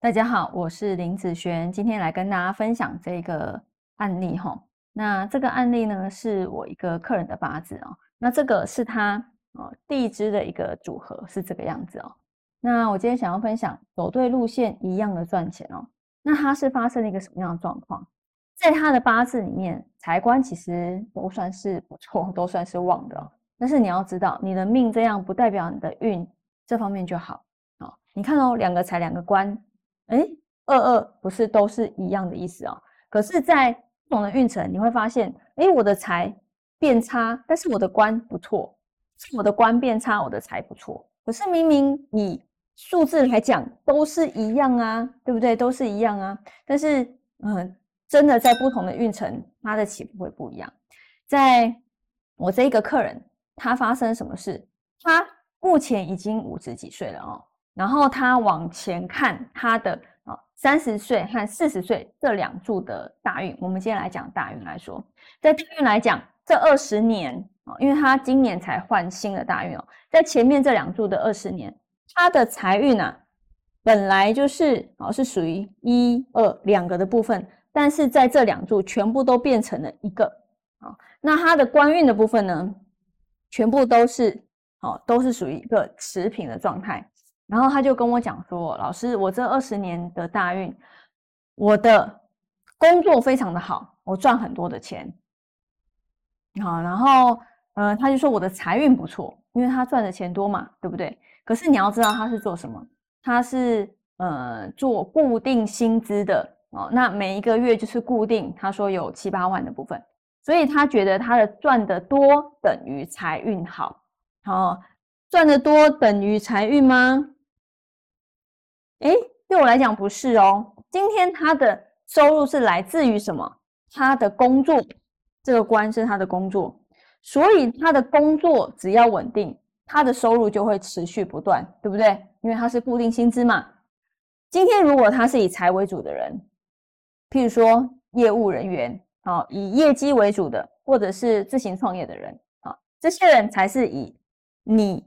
大家好，我是林子璇，今天来跟大家分享这个案例哈。那这个案例呢，是我一个客人的八字哦。那这个是他哦地支的一个组合，是这个样子哦。那我今天想要分享，走对路线一样的赚钱哦。那他是发生了一个什么样的状况？在他的八字里面，财官其实都算是不错，都算是旺的。但是你要知道，你的命这样不代表你的运这方面就好哦。你看哦，两个财，两个官。哎，二二不是都是一样的意思哦。可是，在不同的运程，你会发现，哎，我的财变差，但是我的官不错；是我的官变差，我的财不错。可是明明以数字来讲都是一样啊，对不对？都是一样啊。但是，嗯，真的在不同的运程，它的起伏会不一样。在我这一个客人，他发生什么事？他目前已经五十几岁了哦。然后他往前看他的啊三十岁和四十岁这两柱的大运，我们今天来讲大运来说，在大运来讲，这二十年啊，因为他今年才换新的大运哦，在前面这两柱的二十年，他的财运啊，本来就是啊是属于一二两个的部分，但是在这两柱全部都变成了一个啊，那他的官运的部分呢，全部都是哦都是属于一个持平的状态。然后他就跟我讲说：“老师，我这二十年的大运，我的工作非常的好，我赚很多的钱。好，然后，呃，他就说我的财运不错，因为他赚的钱多嘛，对不对？可是你要知道他是做什么，他是呃做固定薪资的哦，那每一个月就是固定，他说有七八万的部分，所以他觉得他的赚的多等于财运好，好赚的多等于财运吗？”哎，对我来讲不是哦。今天他的收入是来自于什么？他的工作，这个官是他的工作，所以他的工作只要稳定，他的收入就会持续不断，对不对？因为他是固定薪资嘛。今天如果他是以财为主的人，譬如说业务人员，啊，以业绩为主的，或者是自行创业的人，啊，这些人才是以你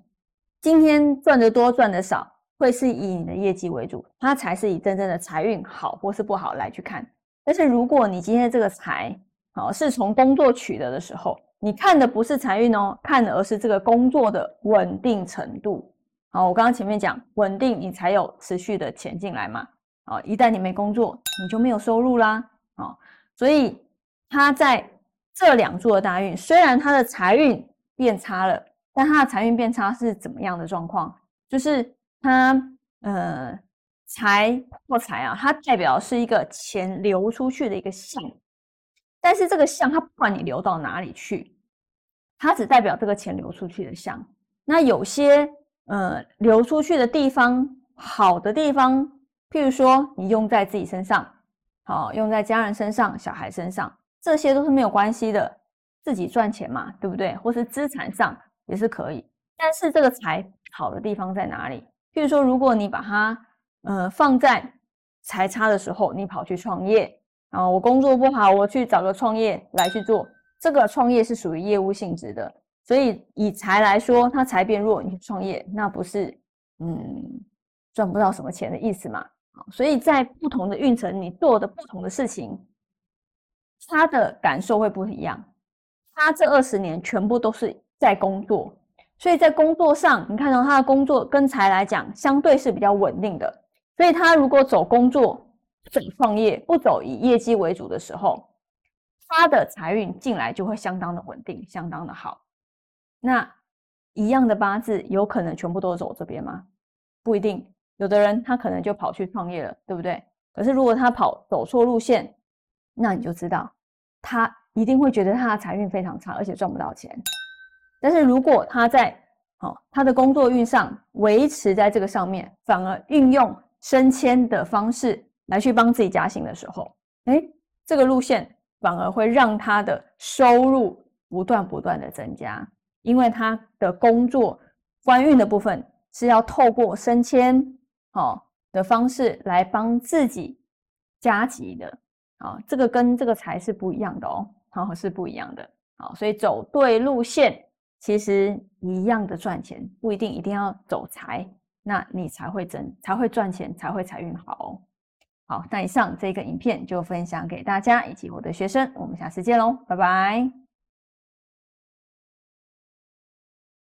今天赚得多赚的少。会是以你的业绩为主，它才是以真正的财运好或是不好来去看。但是如果你今天这个财好是从工作取得的时候，你看的不是财运哦，看的而是这个工作的稳定程度。好，我刚刚前面讲稳定，你才有持续的钱进来嘛。啊，一旦你没工作，你就没有收入啦。啊，所以他在这两座的大运，虽然他的财运变差了，但他的财运变差是怎么样的状况？就是。它呃财或财啊，它代表是一个钱流出去的一个象，但是这个象它不管你流到哪里去，它只代表这个钱流出去的象。那有些呃流出去的地方好的地方，譬如说你用在自己身上，好用在家人身上、小孩身上，这些都是没有关系的，自己赚钱嘛，对不对？或是资产上也是可以。但是这个财好的地方在哪里？譬如说，如果你把它呃放在财差的时候，你跑去创业啊，我工作不好，我去找个创业来去做，这个创业是属于业务性质的，所以以财来说，它财变弱，你去创业，那不是嗯赚不到什么钱的意思嘛？所以在不同的运程，你做的不同的事情，他的感受会不一样。他这二十年全部都是在工作。所以在工作上，你看到他的工作跟财来讲，相对是比较稳定的。所以他如果走工作、走创业，不走以业绩为主的时候，他的财运进来就会相当的稳定，相当的好。那一样的八字，有可能全部都走这边吗？不一定。有的人他可能就跑去创业了，对不对？可是如果他跑走错路线，那你就知道，他一定会觉得他的财运非常差，而且赚不到钱。但是如果他在好他的工作运上维持在这个上面，反而运用升迁的方式来去帮自己加薪的时候，哎，这个路线反而会让他的收入不断不断的增加，因为他的工作官运的部分是要透过升迁好的方式来帮自己加急的，啊，这个跟这个财是不一样的哦，好是不一样的，好，所以走对路线。其实一样的赚钱，不一定一定要走财那你才会挣，才会赚钱，才会财运好哦。好，那以上这个影片就分享给大家以及我的学生，我们下次见喽，拜拜。